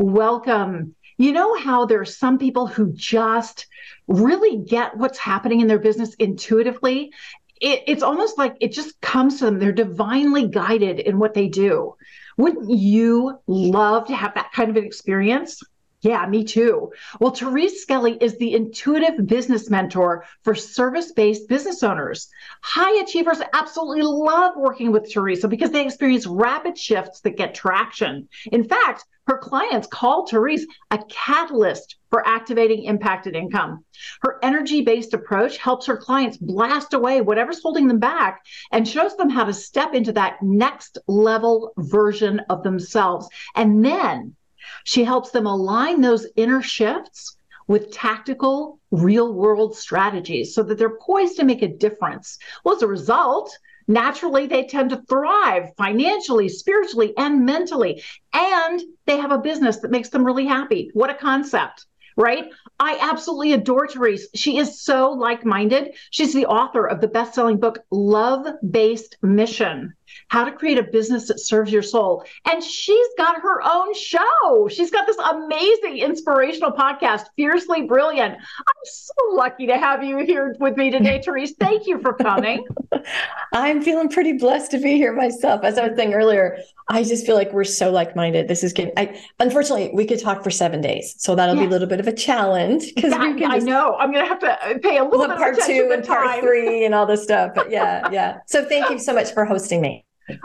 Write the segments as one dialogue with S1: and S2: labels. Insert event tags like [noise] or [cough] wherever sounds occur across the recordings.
S1: Welcome. You know how there are some people who just really get what's happening in their business intuitively? It, it's almost like it just comes to them. They're divinely guided in what they do. Wouldn't you love to have that kind of an experience? Yeah, me too. Well, Therese Skelly is the intuitive business mentor for service based business owners. High achievers absolutely love working with Therese because they experience rapid shifts that get traction. In fact, her clients call Therese a catalyst for activating impacted income. Her energy based approach helps her clients blast away whatever's holding them back and shows them how to step into that next level version of themselves. And then she helps them align those inner shifts with tactical, real world strategies so that they're poised to make a difference. Well, as a result, naturally they tend to thrive financially, spiritually, and mentally. And they have a business that makes them really happy. What a concept! right? I absolutely adore Therese. She is so like minded. She's the author of the best selling book, Love Based Mission how to create a business that serves your soul. And she's got her own show. She's got this amazing inspirational podcast, Fiercely Brilliant. I'm so lucky to have you here with me today, [laughs] Therese. Thank you for coming. [laughs]
S2: I'm feeling pretty blessed to be here myself. As I was saying earlier, I just feel like we're so like-minded. This is good. I unfortunately we could talk for seven days, so that'll yes. be a little bit of a challenge
S1: because I, I know I'm going to have to uh, pay a little bit
S2: part two and part three and all this stuff. But yeah, [laughs] yeah. So thank you so much for hosting me.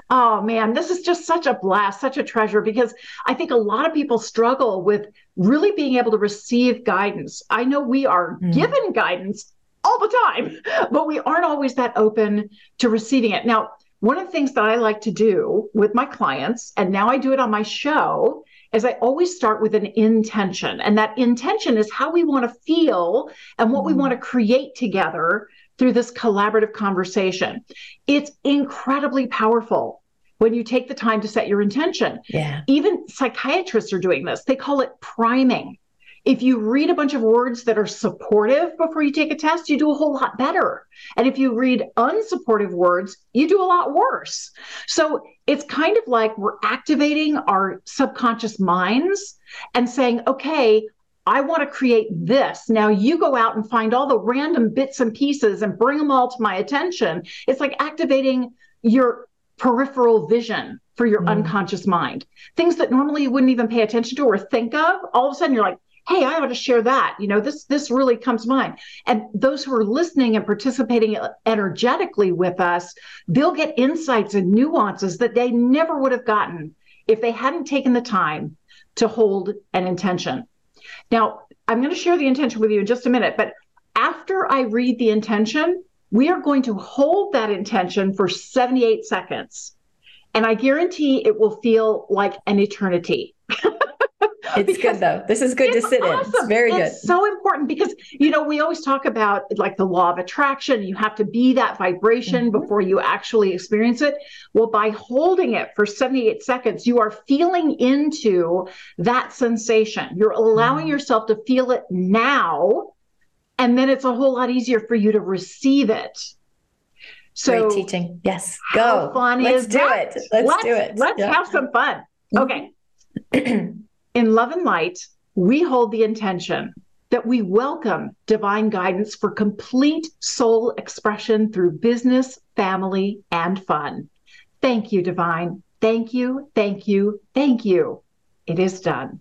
S1: Oh man, this is just such a blast, such a treasure because I think a lot of people struggle with really being able to receive guidance. I know we are mm. given guidance all the time, [laughs] but we aren't always that open to receiving it. Now, one of the things that I like to do with my clients, and now I do it on my show, is I always start with an intention. And that intention is how we want to feel and what mm. we want to create together through this collaborative conversation. It's incredibly powerful when you take the time to set your intention.
S2: Yeah.
S1: Even psychiatrists are doing this. They call it priming. If you read a bunch of words that are supportive before you take a test, you do a whole lot better. And if you read unsupportive words, you do a lot worse. So it's kind of like we're activating our subconscious minds and saying, okay, I want to create this. Now you go out and find all the random bits and pieces and bring them all to my attention. It's like activating your peripheral vision for your mm. unconscious mind. Things that normally you wouldn't even pay attention to or think of, all of a sudden you're like, hey, I ought to share that. You know, this this really comes to mind. And those who are listening and participating energetically with us, they'll get insights and nuances that they never would have gotten if they hadn't taken the time to hold an intention. Now, I'm going to share the intention with you in just a minute, but after I read the intention, we are going to hold that intention for 78 seconds. And I guarantee it will feel like an eternity. [laughs]
S2: it's good though. This is good to sit awesome. in. It's very
S1: it's
S2: good.
S1: so important because you know we always talk about like the law of attraction. You have to be that vibration mm-hmm. before you actually experience it. Well, by holding it for 78 seconds, you are feeling into that sensation. You're allowing mm-hmm. yourself to feel it now, and then it's a whole lot easier for you to receive it.
S2: So Great teaching. Yes.
S1: Go. fun
S2: let's
S1: is
S2: do
S1: that?
S2: it. Let's, let's do it.
S1: Let's yeah. have some fun. Okay. [clears throat] In Love and Light, we hold the intention that we welcome divine guidance for complete soul expression through business, family, and fun. Thank you, divine. Thank you, thank you, thank you. It is done.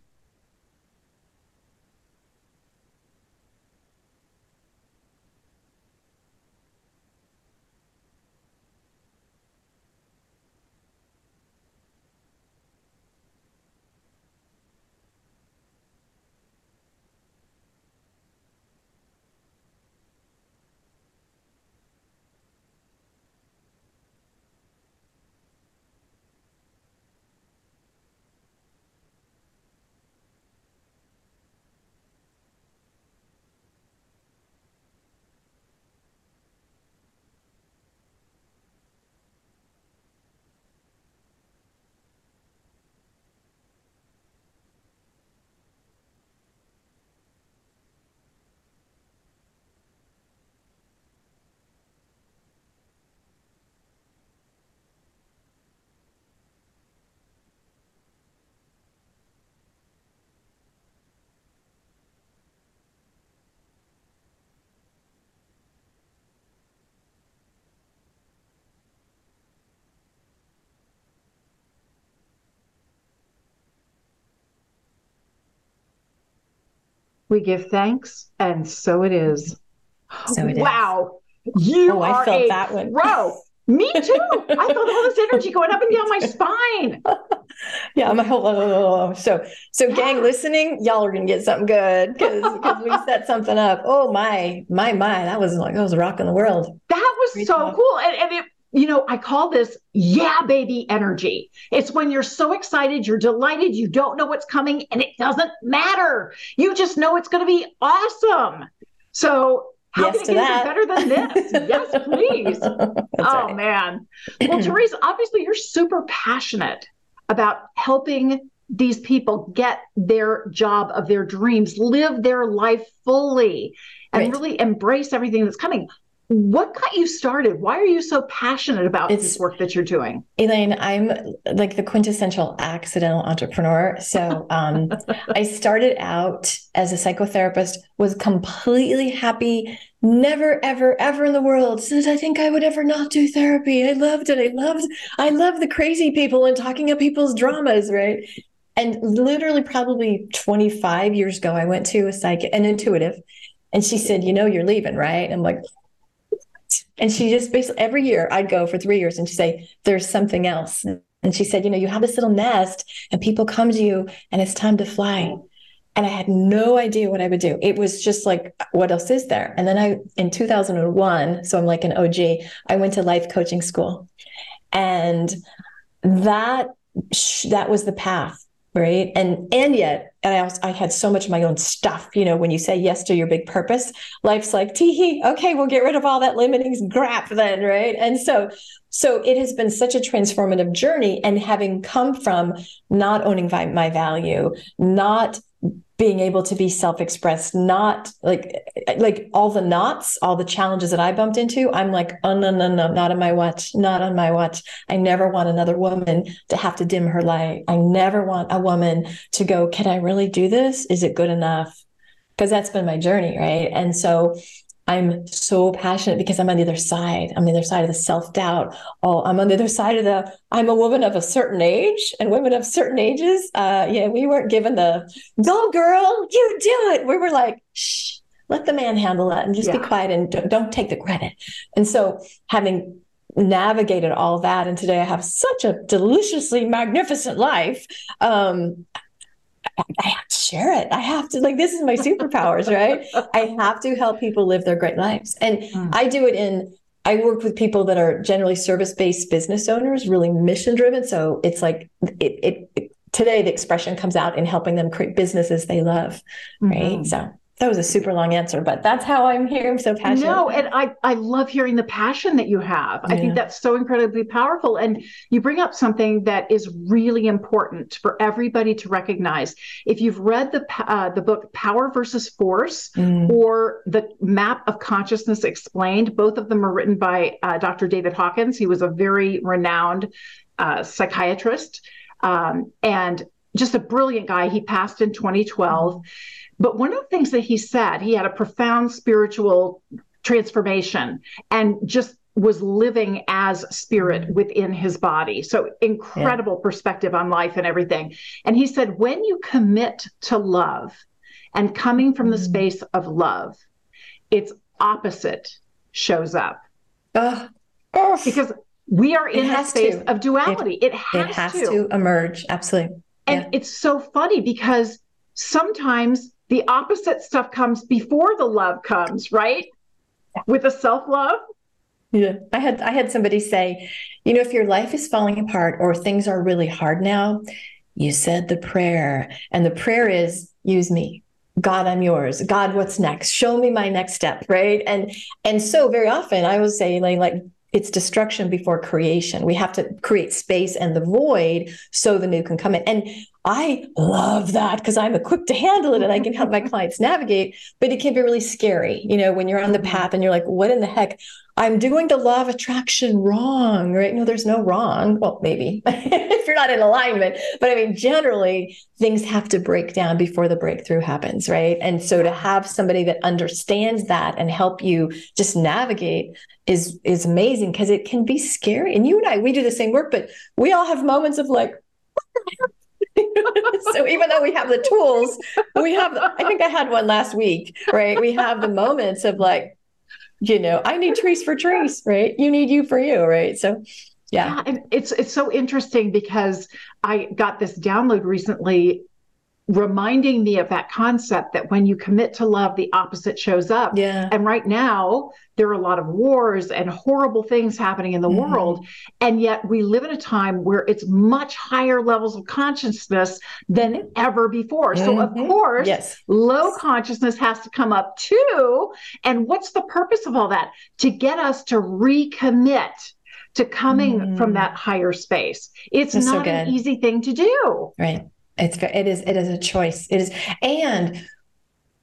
S1: We give thanks, and so it is.
S2: So it
S1: wow. Is. You
S2: oh,
S1: are
S2: I felt
S1: a
S2: that one.
S1: pro. Me [laughs] too. I felt all this energy going up and down my spine. [laughs]
S2: Yeah, I'm a whole. So, so gang [gasps] listening, y'all are gonna get something good because we set something up. Oh my, my, my! That was like that was rocking the world.
S1: That was Great so talk. cool, and, and it you know, I call this yeah, baby energy. It's when you're so excited, you're delighted, you don't know what's coming, and it doesn't matter. You just know it's going to be awesome. So, how yes can it get better than this? [laughs] yes, please. oh, right. man. Well, [clears throat] Therese, obviously, you're super passionate about helping these people get their job of their dreams, live their life fully, and right. really embrace everything that's coming what got you started? Why are you so passionate about it's, this work that you're doing?
S2: Elaine, I'm like the quintessential accidental entrepreneur. So um, [laughs] I started out as a psychotherapist, was completely happy, never, ever, ever in the world said I think I would ever not do therapy. I loved it. I loved, I love the crazy people and talking about people's dramas, right? And literally, probably 25 years ago, I went to a psych, an intuitive, and she said, "You know, you're leaving, right?" And I'm like, and she just basically every year I'd go for three years and she'd say, There's something else. And she said, You know, you have this little nest and people come to you and it's time to fly. And I had no idea what I would do. It was just like, what else is there? And then I, in 2001, so I'm like an OG, I went to life coaching school. And that, that was the path right? And and yet and I, also, I had so much of my own stuff you know when you say yes to your big purpose life's like tee okay we'll get rid of all that limiting crap then right? And so so it has been such a transformative journey and having come from not owning my value not being able to be self-expressed not like like all the knots all the challenges that i bumped into i'm like oh no no no not on my watch not on my watch. I never want another woman to have to dim her light. I never want a woman to go can i really do this? Is it good enough because that's been my journey right? And so I'm so passionate because I'm on the other side. I'm on the other side of the self doubt. Oh, I'm on the other side of the. I'm a woman of a certain age, and women of certain ages. Uh, yeah, we weren't given the go, girl, you do it. We were like, shh, let the man handle that, and just yeah. be quiet and don't, don't take the credit. And so, having navigated all that, and today I have such a deliciously magnificent life. Um, I have to share it. I have to like this is my superpowers, right? I have to help people live their great lives. And mm. I do it in I work with people that are generally service-based business owners, really mission driven. So it's like it, it, it, today the expression comes out in helping them create businesses they love, right? Mm-hmm. So that was a super long answer, but that's how I'm here. I'm so passionate.
S1: No, and I, I love hearing the passion that you have. Yeah. I think that's so incredibly powerful. And you bring up something that is really important for everybody to recognize. If you've read the uh, the book Power versus Force mm. or the Map of Consciousness Explained, both of them are written by uh, Dr. David Hawkins. He was a very renowned uh, psychiatrist um, and just a brilliant guy. He passed in 2012. Mm but one of the things that he said, he had a profound spiritual transformation and just was living as spirit within his body. So incredible yeah. perspective on life and everything. And he said, when you commit to love and coming from the mm. space of love, its opposite shows up. Uh, because we are in a space to. of duality. It, it has,
S2: it has to. to. emerge. Absolutely.
S1: And yeah. it's so funny because sometimes the opposite stuff comes before the love comes, right? With a self love.
S2: Yeah. I had I had somebody say, you know, if your life is falling apart or things are really hard now, you said the prayer. And the prayer is use me. God, I'm yours. God, what's next? Show me my next step, right? And and so very often I would say like, like it's destruction before creation. We have to create space and the void so the new can come in. And I love that because I'm equipped to handle it and I can help my [laughs] clients navigate. But it can be really scary, you know, when you're on the mm-hmm. path and you're like, what in the heck? I'm doing the law of attraction wrong, right? No, there's no wrong. Well, maybe [laughs] if you're not in alignment. But I mean, generally, things have to break down before the breakthrough happens, right? And so to have somebody that understands that and help you just navigate is is amazing because it can be scary. And you and I, we do the same work, but we all have moments of like, [laughs] so even though we have the tools, we have, I think I had one last week, right? We have the moments of like, you know, I need Therese for Therese, right? You need you for you, right? So, yeah. yeah
S1: and it's it's so interesting because I got this download recently reminding me of that concept that when you commit to love, the opposite shows up.
S2: Yeah.
S1: And right now, there are a lot of wars and horrible things happening in the mm-hmm. world. And yet, we live in a time where it's much higher levels of consciousness than ever before. Mm-hmm. So, of mm-hmm. course,
S2: yes.
S1: low consciousness has to come up too. And what's the purpose of all that? To get us to recommit to coming mm. from that higher space. It's That's not so an easy thing to do.
S2: Right. It's it is it is a choice. It is, and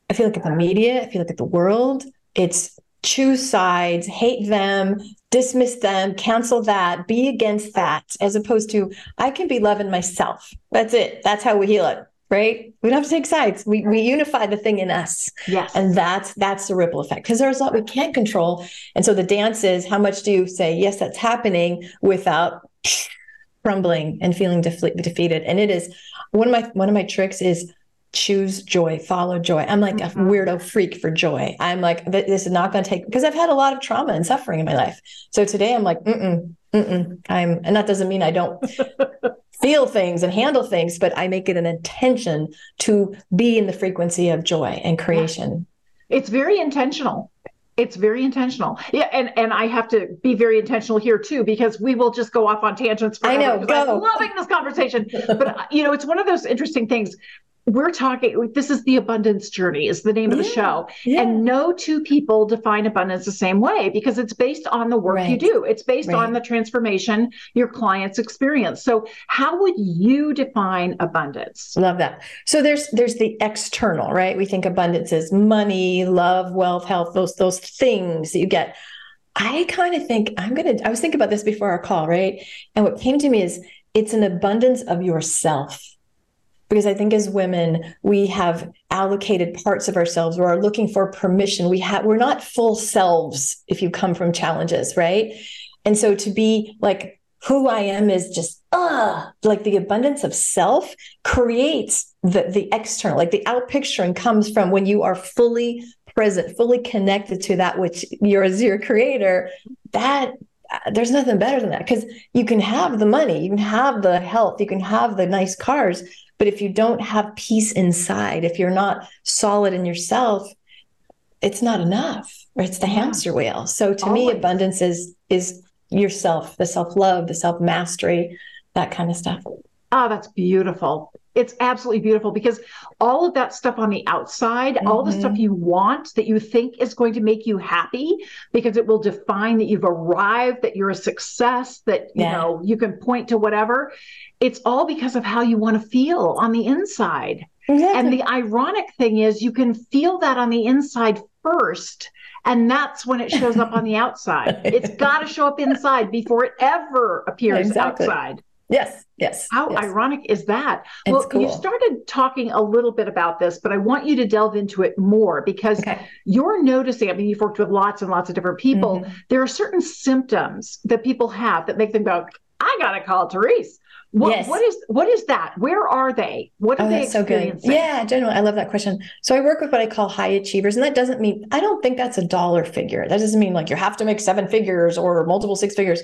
S2: I feel like at the media, I feel like at the world, it's choose sides, hate them, dismiss them, cancel that, be against that, as opposed to I can be loving myself. That's it. That's how we heal it. Right? We don't have to take sides. We we unify the thing in us.
S1: Yes.
S2: And that's that's the ripple effect. Because there's a lot we can't control. And so the dance is how much do you say, yes, that's happening without crumbling and feeling defeated. And it is one of my one of my tricks is choose joy, follow joy. I'm like mm-hmm. a weirdo freak for joy. I'm like, this is not going to take because I've had a lot of trauma and suffering in my life. So today I'm like, mm-mm, mm-mm. I'm, and that doesn't mean I don't [laughs] feel things and handle things, but I make it an intention to be in the frequency of joy and creation.
S1: It's very intentional. It's very intentional. Yeah, and and I have to be very intentional here too because we will just go off on tangents.
S2: I know. Go.
S1: I'm loving this conversation, but uh, you know, it's one of those interesting things we're talking this is the abundance journey is the name of the show. Yeah. and no two people define abundance the same way because it's based on the work right. you do. It's based right. on the transformation your clients experience. So how would you define abundance?
S2: Love that. So there's there's the external right? We think abundance is money love wealth health those those things that you get. I kind of think i'm gonna i was thinking about this before our call right? And what came to me is it's an abundance of yourself because I think as women, we have allocated parts of ourselves or are looking for permission. We have we're not full selves if you come from challenges, right? And so to be like who I am is just uh like the abundance of self creates the the external, like the out picturing comes from when you are fully present, fully connected to that which you're as your creator. That there's nothing better than that because you can have the money, you can have the health, you can have the nice cars, but if you don't have peace inside, if you're not solid in yourself, it's not enough. Or it's the hamster wheel. So to Always. me, abundance is is yourself, the self-love, the self-mastery, that kind of stuff.
S1: Oh, that's beautiful. It's absolutely beautiful because all of that stuff on the outside, mm-hmm. all the stuff mm-hmm. you want that you think is going to make you happy because it will define that you've arrived, that you're a success, that you yeah. know you can point to whatever it's all because of how you want to feel on the inside. Exactly. And the ironic thing is, you can feel that on the inside first. And that's when it shows up on the outside. It's [laughs] got to show up inside before it ever appears exactly. outside.
S2: Yes, yes.
S1: How
S2: yes.
S1: ironic is that? It's well, cool. you started talking a little bit about this, but I want you to delve into it more because okay. you're noticing, I mean, you've worked with lots and lots of different people. Mm-hmm. There are certain symptoms that people have that make them go, I got to call Therese. What, yes. what is what is that? Where are they? What are oh, they experiencing?
S2: So good. Yeah, generally, I love that question. So I work with what I call high achievers, and that doesn't mean I don't think that's a dollar figure. That doesn't mean like you have to make seven figures or multiple six figures.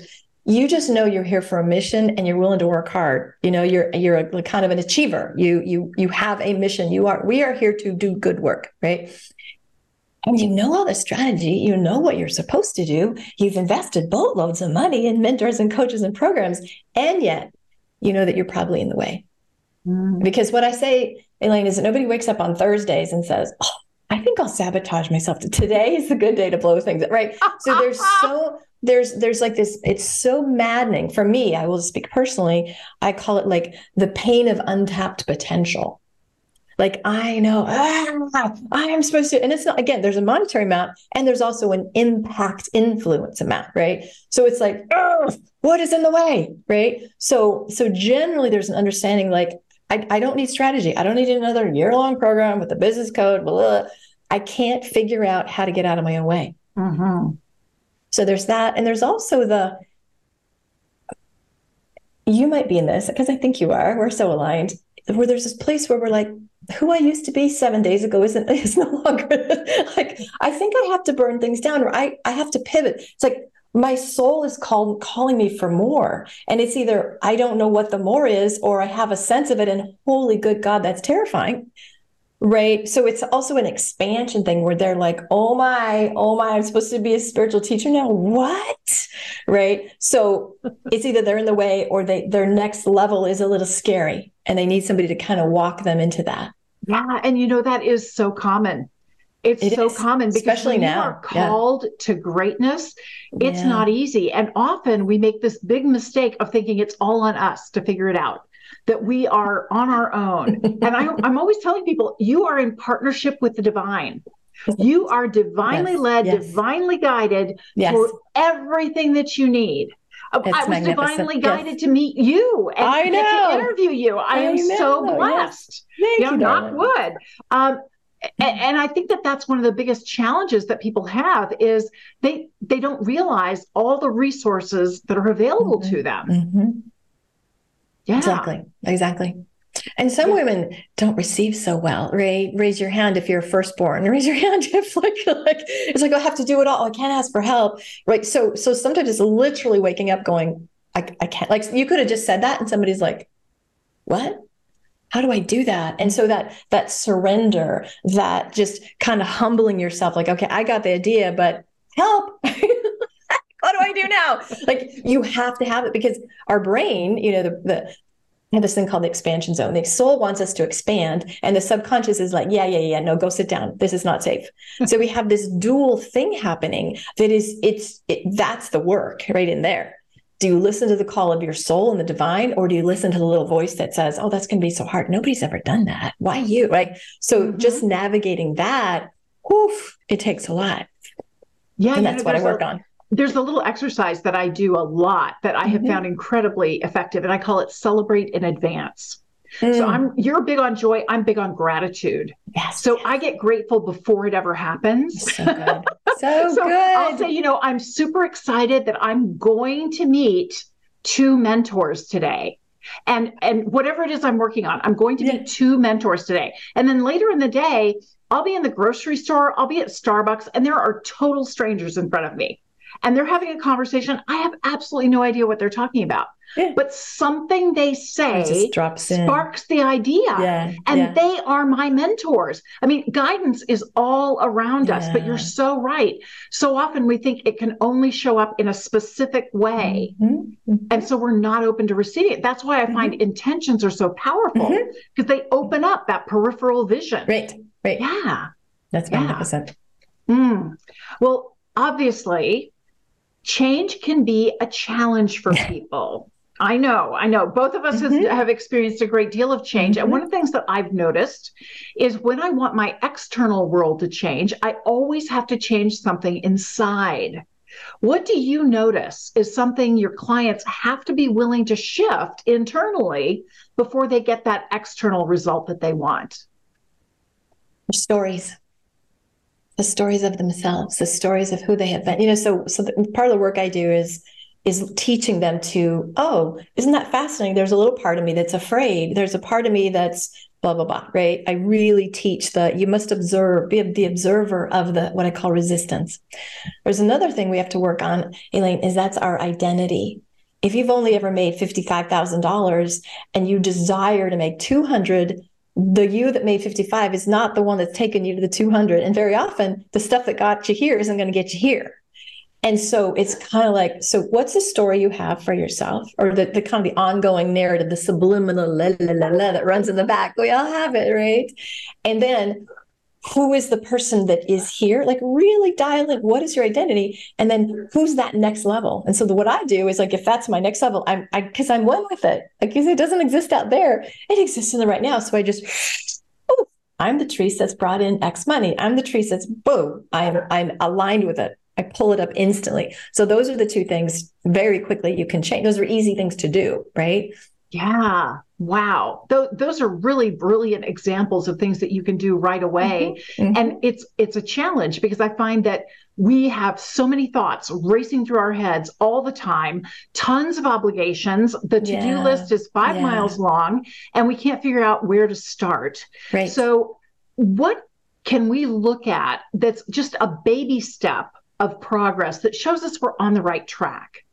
S2: You just know you're here for a mission and you're willing to work hard. You know, you're you're a, kind of an achiever. You you you have a mission. You are we are here to do good work, right? And you know all the strategy, you know what you're supposed to do. You've invested boatloads of money in mentors and coaches and programs, and yet you know that you're probably in the way. Mm. Because what I say, Elaine, is that nobody wakes up on Thursdays and says, Oh, I think I'll sabotage myself. Today is a good day to blow things up, right? so there's so there's there's like this it's so maddening for me i will speak personally i call it like the pain of untapped potential like I know ah, I am supposed to, and it's not again. There's a monetary amount, and there's also an impact influence amount, right? So it's like, oh, what is in the way, right? So so generally, there's an understanding like I, I don't need strategy. I don't need another year long program with a business code. Blah, blah. I can't figure out how to get out of my own way. Mm-hmm. So there's that, and there's also the you might be in this because I think you are. We're so aligned where there's this place where we're like, who I used to be seven days ago isn't [laughs] is no longer like I think I have to burn things down or I I have to pivot. It's like my soul is called calling me for more. And it's either I don't know what the more is, or I have a sense of it, and holy good God, that's terrifying. Right. So it's also an expansion thing where they're like, oh my, oh my, I'm supposed to be a spiritual teacher now. What? Right. So [laughs] it's either they're in the way or they their next level is a little scary and they need somebody to kind of walk them into that.
S1: Yeah. And you know, that is so common. It's it so is, common because especially now. are called yeah. to greatness. It's yeah. not easy. And often we make this big mistake of thinking it's all on us to figure it out that we are on our own. and I, am always telling people, you are in partnership with the divine. You are divinely yes, led, yes. divinely guided yes. for everything that you need. Uh, it's I was divinely guided to meet you and I know. to interview you. I, I am know. so blessed. Thank you, know, knock wood. Um, and, and, I think that that's one of the biggest challenges that people have is they they don't realize all the resources that are available mm-hmm. to them. Mm-hmm.
S2: Yeah. Exactly. Exactly. And some women don't receive so well. Ray, raise your hand if you're a firstborn. [laughs] Raise your hand if like, like it's like I have to do it all. I can't ask for help. Right. So so sometimes it's literally waking up going, I, I can't like you could have just said that and somebody's like, What? How do I do that? And so that that surrender, that just kind of humbling yourself, like, okay, I got the idea, but help. [laughs] do I do now? Like you have to have it because our brain, you know, the, the have this thing called the expansion zone. The soul wants us to expand, and the subconscious is like, yeah, yeah, yeah, no, go sit down. This is not safe. so we have this dual thing happening that is, it's, it, that's the work right in there. Do you listen to the call of your soul and the divine, or do you listen to the little voice that says, oh, that's going to be so hard? Nobody's ever done that. Why you? Right. So mm-hmm. just navigating that, woof, it takes a lot.
S1: Yeah.
S2: And that's what I work a, on
S1: there's a little exercise that I do a lot that I have mm-hmm. found incredibly effective, and I call it celebrate in advance. Mm. So I'm you're big on joy, I'm big on gratitude.
S2: Yes.
S1: So I get grateful before it ever happens.
S2: So good. So, [laughs] so good.
S1: I'll say, you know, I'm super excited that I'm going to meet two mentors today. And and whatever it is I'm working on, I'm going to yeah. meet two mentors today. And then later in the day, I'll be in the grocery store, I'll be at Starbucks, and there are total strangers in front of me and they're having a conversation. I have absolutely no idea what they're talking about. Yeah. But something they say sparks the idea. Yeah. And yeah. they are my mentors. I mean, guidance is all around us, but you're so right. So often we think it can only show up in a specific way. Mm-hmm. Mm-hmm. And so we're not open to receiving it. That's why I find mm-hmm. intentions are so powerful because mm-hmm. they open up that peripheral vision.
S2: Right. Right.
S1: Yeah.
S2: That's magnificent.
S1: Mm. Well, obviously, change can be a challenge for people. I know, I know. Both of us mm-hmm. has, have experienced a great deal of change. Mm-hmm. And one of the things that I've noticed is when I want my external world to change, I always have to change something inside. What do you notice is something your clients have to be willing to shift internally before they get that external result that they want?
S2: Stories the stories of themselves, the stories of who they have been. You know, so so the, part of the work I do is is teaching them to, oh, isn't that fascinating? There's a little part of me that's afraid. There's a part of me that's blah blah blah. Right? I really teach the you must observe, be the observer of the what I call resistance. There's another thing we have to work on, Elaine, is that's our identity if you've only ever made $55,000 and you desire to make 200 the you that made 55 is not the one that's taken you to the 200 and very often the stuff that got you here isn't going to get you here. And so it's kind of like so what's the story you have for yourself or the, the kind of the ongoing narrative the subliminal la, la, la, la, that runs in the back? We all have it right? And then who is the person that is here? Like really dial in what is your identity? And then who's that next level? And so the, what i do is like if that's my next level i'm i because i'm one with it. Like, because it doesn't exist out there. It exists in the right now. So i just [sniffs] oh i'm the tree that's brought in x money. I'm the tree that's boom i'm i'm aligned with it. I pull it up instantly. So those are the two things very quickly you can change. Those are easy things to do right
S1: yeah. Wow. Th- those are really brilliant examples of things that you can do right away. Mm-hmm. Mm-hmm. And it's it's a challenge because I find that we have so many thoughts racing through our heads all the time, tons of obligations. The to do yeah. list is five yeah. miles long, and we can't figure out where to start.
S2: Right.
S1: So, what can we look at that's just a baby step of progress that shows us we're on the right track?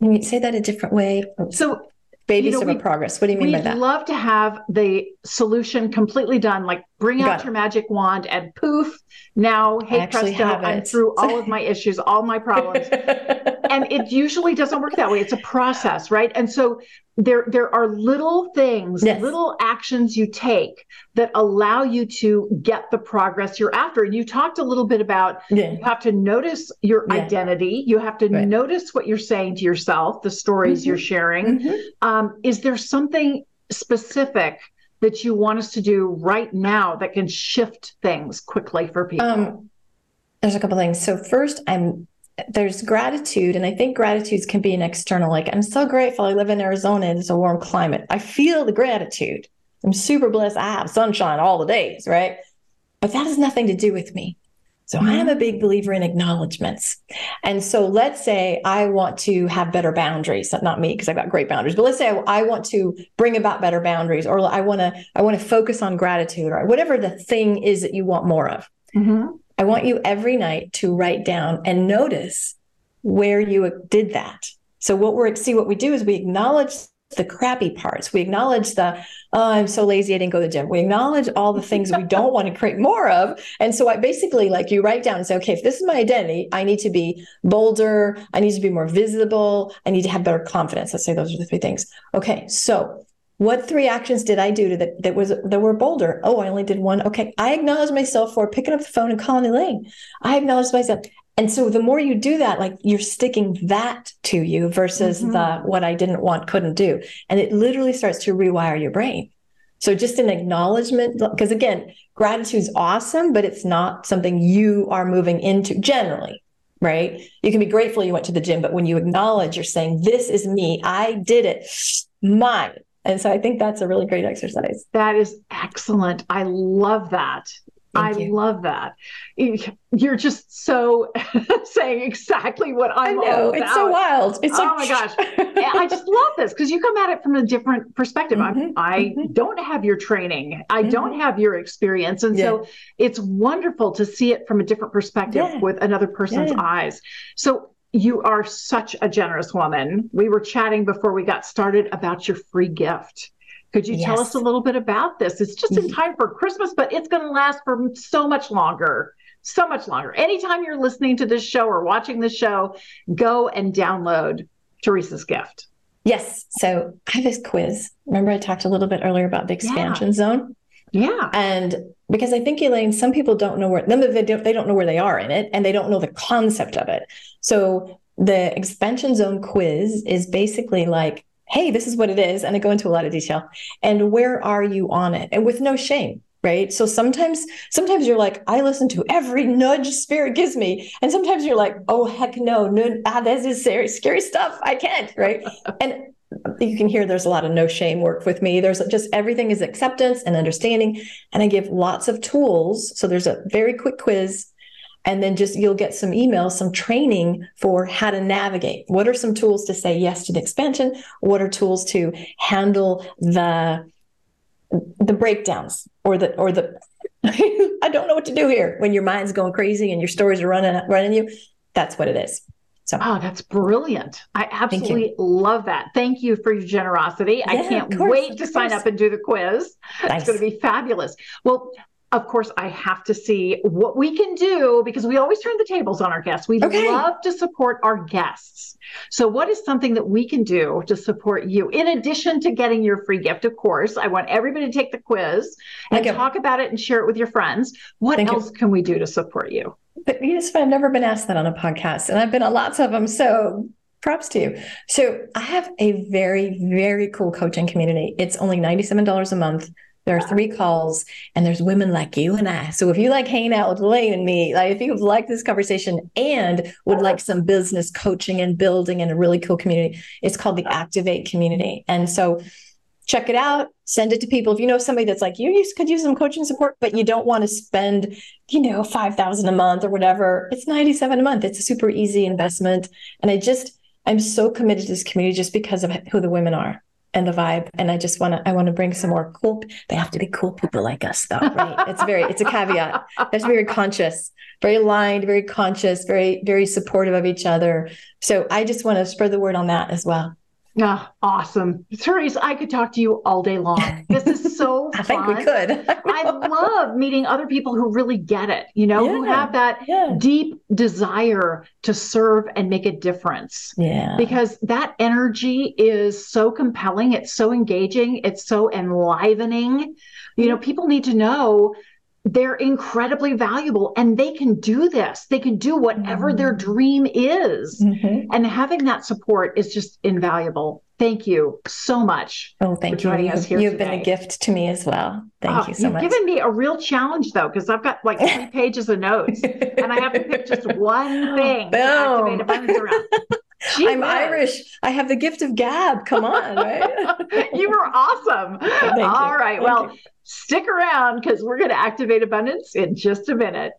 S2: Can you say that a different way?
S1: So,
S2: baby you know, of progress. What do you mean by that?
S1: We'd love to have the solution completely done, like bring out your magic wand and poof, now, hey presto, I'm through [laughs] all of my issues, all my problems. and it usually doesn't work that way. It's a process, right? And so there there are little things, yes. little actions you take that allow you to get the progress you're after. And you talked a little bit about yeah. you have to notice your yeah. identity, you have to right. notice what you're saying to yourself, the stories mm-hmm. you're sharing. Mm-hmm. Um, is there something specific? that you want us to do right now that can shift things quickly for people? Um,
S2: there's a couple things. So first, I'm there's gratitude, and I think gratitude can be an external. Like I'm so grateful I live in Arizona and it's a warm climate. I feel the gratitude. I'm super blessed. I have sunshine all the days, right? But that has nothing to do with me. So I am a big believer in acknowledgments. And so let's say I want to have better boundaries, not me because I've got great boundaries, but let's say I, I, want to bring about better boundaries or I want to I want to focus on gratitude or whatever the thing is that you want more of. Mm-hmm. I want you every night to write down and notice where you did that. So what we're see what we do is we acknowledge the crappy parts. We acknowledge the, oh, I'm so lazy, I didn't go to the gym. We acknowledge all the things we don't want to create more of. And so I basically like you write down and say, okay, if this is my identity, I need to be bolder, I need to be more visible, I need to have better confidence. Let's say those are the three things. Okay, so what three actions did I do to that that was that were bolder? Oh, I only did one. Okay, I acknowledge myself for picking up the phone and calling Elaine. I acknowledge myself. And so the more you do that, like you're sticking that to you versus mm-hmm. the what I didn't want, couldn't do. And it literally starts to rewire your brain. So just an acknowledgement, because again, gratitude is awesome, but it's not something you are moving into generally, right? You can be grateful you went to the gym, but when you acknowledge, you're saying, This is me, I did it, mine. And so I think that's a really great exercise.
S1: That is excellent. I love that. Thank I you. love that. You're just so [laughs] saying exactly what I'm I know.
S2: It's so wild. It's
S1: oh
S2: like,
S1: my gosh. [laughs] I just love this because you come at it from a different perspective. Mm-hmm. I mm-hmm. don't have your training. I mm-hmm. don't have your experience. And yeah. so it's wonderful to see it from a different perspective yeah. with another person's yeah. eyes. So you are such a generous woman. We were chatting before we got started about your free gift. Could you yes. tell us a little bit about this? It's just in mm-hmm. time for Christmas, but it's going to last for so much longer. So much longer. Anytime you're listening to this show or watching this show, go and download Therese's gift.
S2: Yes. So I have this quiz. Remember, I talked a little bit earlier about the expansion yeah. zone?
S1: Yeah.
S2: And because I think, Elaine, some people don't know where, them, they don't, they don't know where they are in it and they don't know the concept of it. So the expansion zone quiz is basically like, hey, this is what it is. And I go into a lot of detail. And where are you on it? And with no shame. Right. So sometimes, sometimes you're like, I listen to every nudge spirit gives me. And sometimes you're like, oh, heck no, no ah, this is scary, scary stuff. I can't. Right. [laughs] and you can hear there's a lot of no shame work with me. There's just everything is acceptance and understanding. And I give lots of tools. So there's a very quick quiz and then just you'll get some emails some training for how to navigate what are some tools to say yes to the expansion what are tools to handle the the breakdowns or the or the [laughs] i don't know what to do here when your mind's going crazy and your stories are running running you that's what it is
S1: so oh that's brilliant i absolutely love that thank you for your generosity yeah, i can't course, wait to sign up and do the quiz nice. it's going to be fabulous well of course, I have to see what we can do because we always turn the tables on our guests. We okay. love to support our guests. So, what is something that we can do to support you? In addition to getting your free gift, of course, I want everybody to take the quiz and talk about it and share it with your friends. What Thank else you. can we do to support you?
S2: But yes, but I've never been asked that on a podcast, and I've been on lots of them. So, props to you. So, I have a very, very cool coaching community. It's only $97 a month there are three calls, and there's women like you and I. So if you like hanging out with Elaine and me, like if you like this conversation and would like some business coaching and building and a really cool community, it's called the Activate Community. And so check it out, send it to people. If you know somebody that's like you, could use some coaching support, but you don't want to spend, you know, 5,000 a month or whatever, it's 97 a month. It's a super easy investment. And I just, I'm so committed to this community just because of who the women are and the vibe. And I just want to, I want to bring some more cool, they have to be cool people like us though, right? it's very, it's a caveat. That's very conscious, very aligned, very conscious, very, very supportive of each other. So I just want to spread the word on that as well.
S1: Yeah, awesome. Therese, I could talk to you all day long. This is so fun. [laughs]
S2: I think we could. [laughs]
S1: I, I, love meeting other people who really get it, you know, yeah, who have that yeah. deep desire to serve and make a difference.
S2: Yeah.
S1: Because that energy is so compelling, it's so engaging, it's so enlivening. You know, people need to know they're incredibly valuable and they can do this. They can do whatever mm-hmm. their dream is. Mm-hmm. And having that support is just invaluable. Thank you so much.
S2: Oh, thank you. You've, you've been a gift to me as well. Thank oh, you so
S1: you've
S2: much.
S1: You've given me a real challenge though, because I've got like three [laughs] pages of notes and I have to pick just one [laughs] thing Boom. to activate abundance around. [laughs]
S2: Gee I'm whiz. Irish. I have the gift of gab. Come on,
S1: right? [laughs] you were awesome. [laughs] All right. Thank well, you. stick around because we're going to activate abundance in just a minute.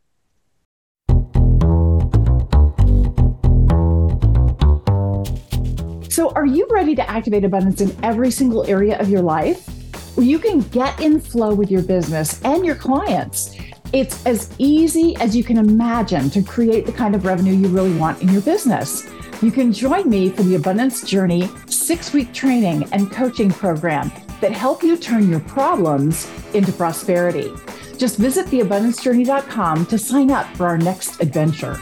S1: So, are you ready to activate abundance in every single area of your life? Well, you can get in flow with your business and your clients. It's as easy as you can imagine to create the kind of revenue you really want in your business. You can join me for the Abundance Journey six week training and coaching program that help you turn your problems into prosperity. Just visit theabundancejourney.com to sign up for our next adventure.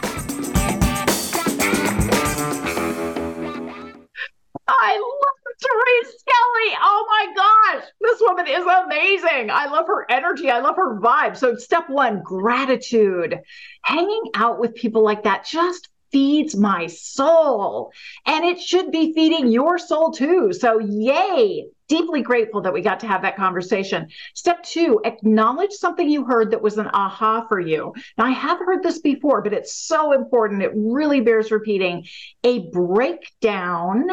S1: I love Therese Skelly. Oh my gosh, this woman is amazing. I love her energy. I love her vibe. So, step one gratitude. Hanging out with people like that just feeds my soul and it should be feeding your soul too. So, yay, deeply grateful that we got to have that conversation. Step two, acknowledge something you heard that was an aha for you. Now, I have heard this before, but it's so important. It really bears repeating. A breakdown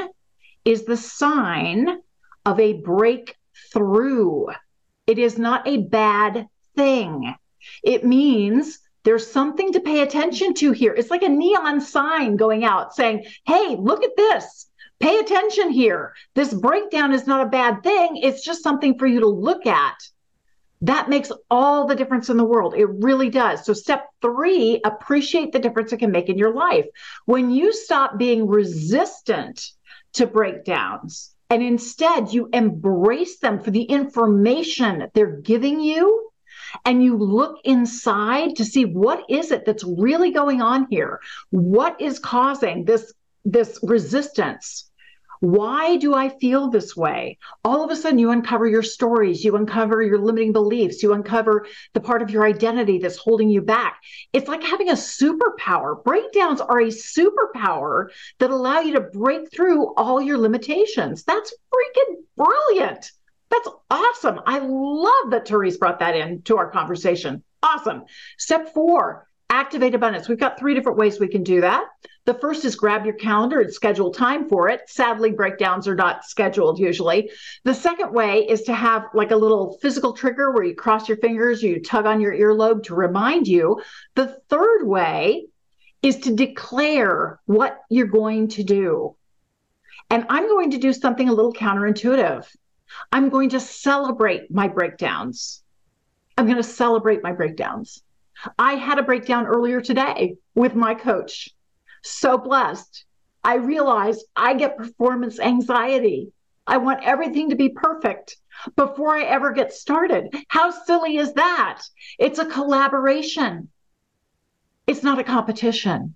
S1: is the sign of a breakthrough. It is not a bad thing. It means there's something to pay attention to here. It's like a neon sign going out saying, hey, look at this. Pay attention here. This breakdown is not a bad thing. It's just something for you to look at. That makes all the difference in the world. It really does. So, step three, appreciate the difference it can make in your life. When you stop being resistant to breakdowns and instead you embrace them for the information they're giving you, and you look inside to see what is it that's really going on here? What is causing this this resistance? Why do I feel this way? All of a sudden, you uncover your stories, you uncover your limiting beliefs, you uncover the part of your identity that's holding you back. It's like having a superpower. Breakdowns are a superpower that allow you to break through all your limitations. That's freaking brilliant. That's awesome. I love that Therese brought that into our conversation. Awesome. Step four, activate abundance. We've got three different ways we can do that. The first is grab your calendar and schedule time for it. Sadly, breakdowns are not scheduled usually. The second way is to have like a little physical trigger where you cross your fingers, you tug on your earlobe to remind you. The third way is to declare what you're going to do. And I'm going to do something a little counterintuitive. I'm going to celebrate my breakdowns. I'm going to celebrate my breakdowns. I had a breakdown earlier today with my coach. So blessed. I realized I get performance anxiety. I want everything to be perfect before I ever get started. How silly is that? It's a collaboration, it's not a competition.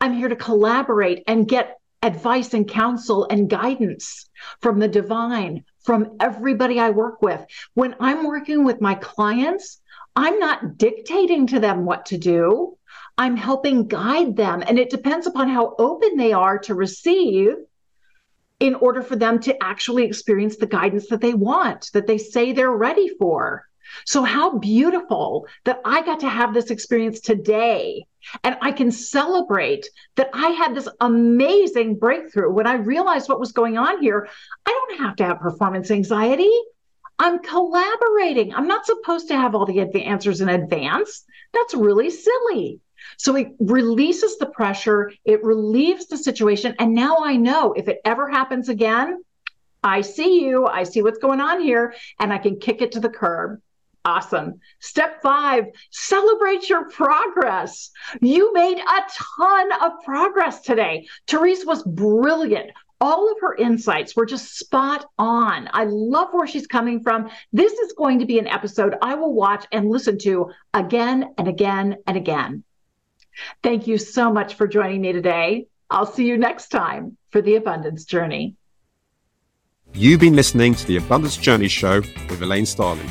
S1: I'm here to collaborate and get advice and counsel and guidance from the divine, from everybody I work with. When I'm working with my clients, I'm not dictating to them what to do. I'm helping guide them. And it depends upon how open they are to receive in order for them to actually experience the guidance that they want, that they say they're ready for. So, how beautiful that I got to have this experience today And I can celebrate that I had this amazing breakthrough when I realized what was going on here. I don't have to have performance anxiety. I'm collaborating. I'm not supposed to have all the answers in advance. That's really silly. So it releases the pressure, it relieves the situation. And now I know if it ever happens again, I see you, I see what's going on here, and I can kick it to the curb. Awesome. Step five, celebrate your progress. You made a ton of progress today. Therese was brilliant. All of her insights were just spot on. I love where she's coming from. This is going to be an episode I will watch and listen to again and again and again. Thank you so much for joining me today. I'll see you next time for the Abundance Journey.
S3: You've been listening to the Abundance Journey Show with Elaine Starling.